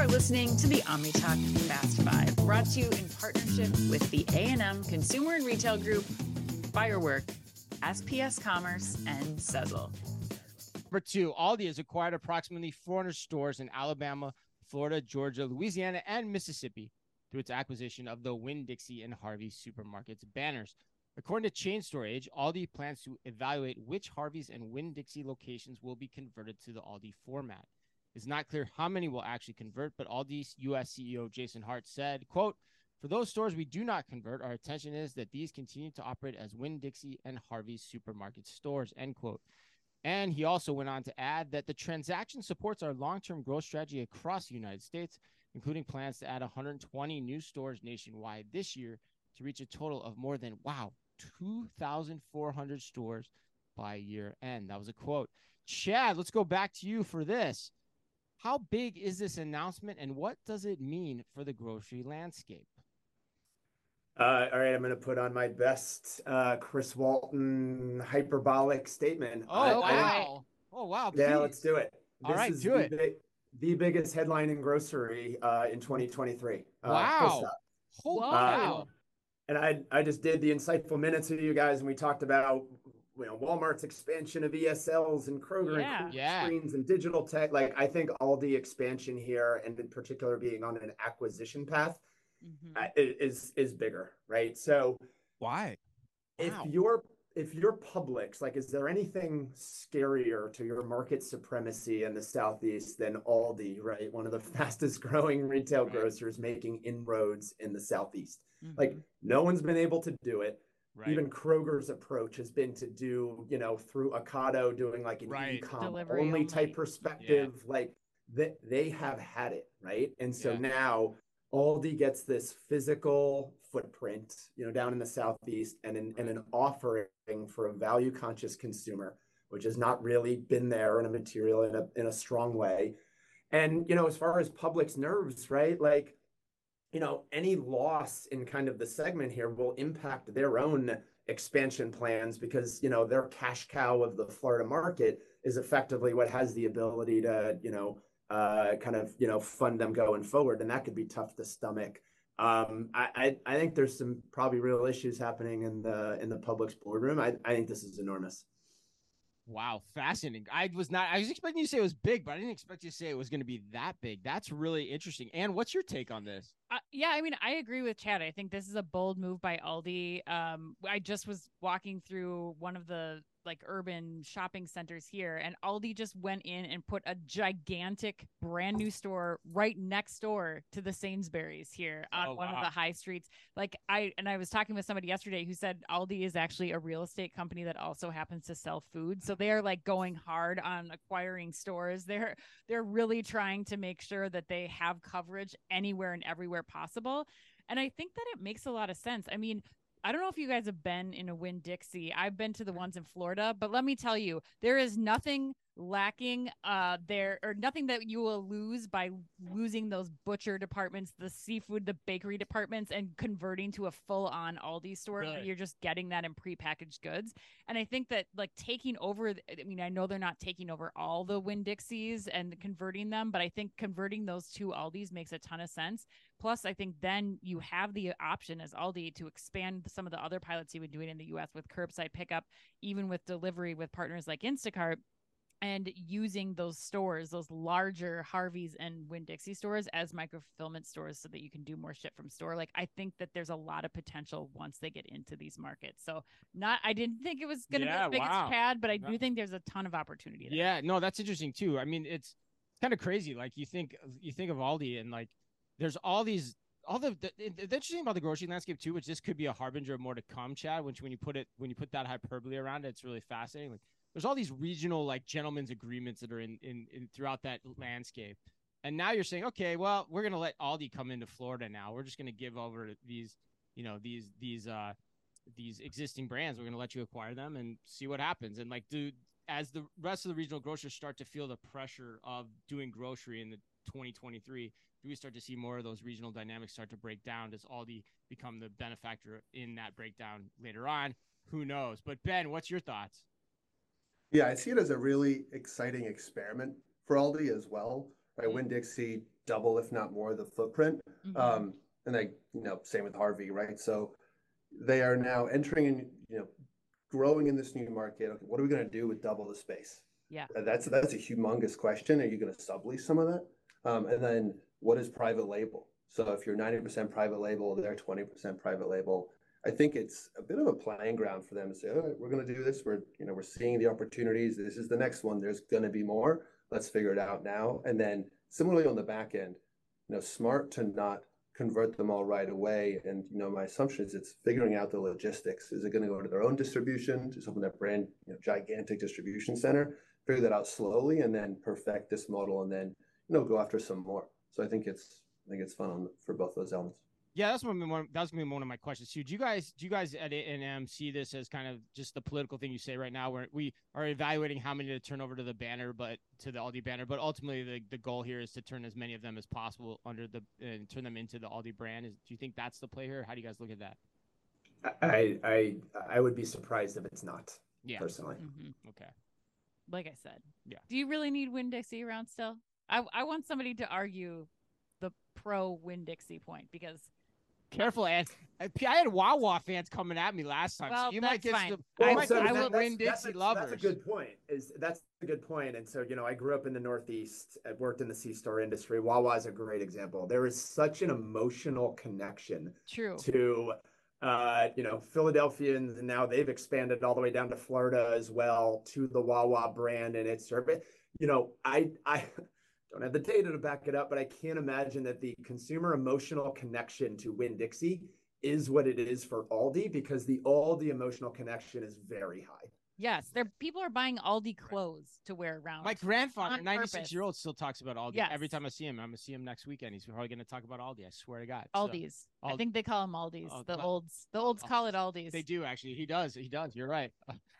are listening to the OmniTalk Fast Five, brought to you in partnership with the A&M Consumer and Retail Group, Firework, SPS Commerce, and Sezzle. Number two, Aldi has acquired approximately 400 stores in Alabama, Florida, Georgia, Louisiana, and Mississippi through its acquisition of the Winn Dixie and Harvey supermarkets banners. According to Chain Store Age, Aldi plans to evaluate which Harvey's and Winn Dixie locations will be converted to the Aldi format. It's not clear how many will actually convert, but Aldi's U.S. CEO Jason Hart said, quote, for those stores we do not convert, our intention is that these continue to operate as Winn Dixie and Harvey's supermarket stores, end quote. And he also went on to add that the transaction supports our long term growth strategy across the United States, including plans to add 120 new stores nationwide this year to reach a total of more than, wow, 2,400 stores by year end. That was a quote. Chad, let's go back to you for this. How big is this announcement and what does it mean for the grocery landscape? Uh, all right, I'm going to put on my best uh, Chris Walton hyperbolic statement. Oh, I, wow. I, oh, wow. Please. Yeah, let's do it. This All right, do it. Big, the biggest headline in grocery uh, in 2023. Uh, wow. Wow. and I, I just did the insightful minutes with you guys, and we talked about you know Walmart's expansion of ESLs and Kroger yeah. and yeah. screens and digital tech. Like I think all the expansion here, and in particular being on an acquisition path, mm-hmm. uh, is is bigger, right? So why? If wow. you're if you're Publix, like, is there anything scarier to your market supremacy in the Southeast than Aldi, right? One of the fastest growing retail right. grocers making inroads in the Southeast. Mm-hmm. Like, no one's been able to do it. Right. Even Kroger's approach has been to do, you know, through Ocado doing like an right. e-com only type perspective. Yeah. Like they, they have had it, right? And so yeah. now Aldi gets this physical footprint, you know, down in the southeast, and an, and an offering for a value conscious consumer, which has not really been there in a material in a in a strong way. And you know, as far as Publix nerves, right? Like, you know, any loss in kind of the segment here will impact their own expansion plans because you know their cash cow of the Florida market is effectively what has the ability to you know uh, kind of you know fund them going forward, and that could be tough to stomach. Um, I, I, I think there's some probably real issues happening in the in the Publix boardroom. I, I think this is enormous. Wow, fascinating. I was not I was expecting you to say it was big, but I didn't expect you to say it was going to be that big. That's really interesting. And what's your take on this? Uh, yeah, I mean, I agree with Chad. I think this is a bold move by Aldi. Um, I just was walking through one of the like urban shopping centers here and Aldi just went in and put a gigantic brand new store right next door to the Sainsbury's here on oh, one wow. of the high streets. Like I and I was talking with somebody yesterday who said Aldi is actually a real estate company that also happens to sell food. So they are like going hard on acquiring stores. They're they're really trying to make sure that they have coverage anywhere and everywhere possible. And I think that it makes a lot of sense. I mean, I don't know if you guys have been in a Winn Dixie. I've been to the ones in Florida, but let me tell you, there is nothing lacking uh there or nothing that you will lose by losing those butcher departments the seafood the bakery departments and converting to a full-on aldi store. Really? you're just getting that in prepackaged goods. And i think that like taking over i mean i know they're not taking over all the winn dixies and converting them but i think converting those to aldis makes a ton of sense. Plus i think then you have the option as aldi to expand some of the other pilots you've been doing in the us with curbside pickup even with delivery with partners like instacart and using those stores, those larger Harveys and Winn Dixie stores as micro fulfillment stores so that you can do more ship from store. Like I think that there's a lot of potential once they get into these markets. So not I didn't think it was gonna yeah, be as big wow. as Chad, but I do think there's a ton of opportunity there. Yeah, no, that's interesting too. I mean, it's kind of crazy. Like you think you think of Aldi and like there's all these all the, the, the, interesting about the grocery landscape too, which this could be a harbinger of more to come, Chad. Which when you put it when you put that hyperbole around it, it's really fascinating. Like there's all these regional like gentlemen's agreements that are in, in, in throughout that landscape. And now you're saying, okay, well, we're gonna let Aldi come into Florida now. We're just gonna give over these, you know, these these uh these existing brands. We're gonna let you acquire them and see what happens. And like, do as the rest of the regional grocers start to feel the pressure of doing grocery in the 2023, do we start to see more of those regional dynamics start to break down? Does Aldi become the benefactor in that breakdown later on? Who knows? But Ben, what's your thoughts? Yeah, I see it as a really exciting experiment for Aldi as well. Right, mm-hmm. Winn Dixie double, if not more, the footprint. Mhm. Um, and they, you know, same with Harvey, right? So they are now entering and, you know, growing in this new market. Okay, what are we going to do with double the space? Yeah. Uh, That's that's a humongous question. Are you going to sublease some of that? Um, and then what is private label? So if you're 90% private label, they're 20% private label. I think it's a bit of a playing ground for them to say, right, we're going to do this. We're, you know, we're seeing the opportunities. This is the next one. There's going to be more. Let's figure it out now. And then similarly on the back end, you know, smart to not convert them all right away. And, you know, my assumption is it's figuring out the logistics. Is it going to go to their own distribution, to open that brand, you know, gigantic distribution center, figure that out slowly and then perfect this model and then, you know, go after some more. So I think it's, I think it's fun for both those elements. Yeah, that's one. One that gonna be one of my questions too. Do you guys, do you guys at A&M see this as kind of just the political thing you say right now, where we are evaluating how many to turn over to the banner, but to the Aldi banner, but ultimately the, the goal here is to turn as many of them as possible under the and turn them into the Aldi brand. Is, do you think that's the play here? How do you guys look at that? I I I would be surprised if it's not Yeah. personally. Mhm. Okay. Like I said. Yeah. Do you really need Winn Dixie around still? I I want somebody to argue the pro Winn Dixie point because Careful, and I I had Wawa fans coming at me last time. Well, so you might get fine. some. I you will- might so I will- Win that's- Dixie that's a- lovers. That's a good point. Is that's a good point. And so you know, I grew up in the Northeast. I worked in the C store industry. Wawa is a great example. There is such an emotional connection true. to uh, you know Philadelphians, and now they've expanded all the way down to Florida as well to the Wawa brand and its service. You know, I I don't have the data to back it up, but I can't imagine that the consumer emotional connection to Winn Dixie is what it is for Aldi because the Aldi emotional connection is very high. Yes, there people are buying Aldi clothes to wear around. My grandfather, 96 year old, still talks about Aldi. Yes. Every time I see him, I'm gonna see him next weekend. He's probably gonna talk about Aldi. I swear to God. So, Aldi's. I think they call them Aldi's. Oh, the olds. The olds Oh, call it oh, Aldi's. they do actually. He does. He does. You're right.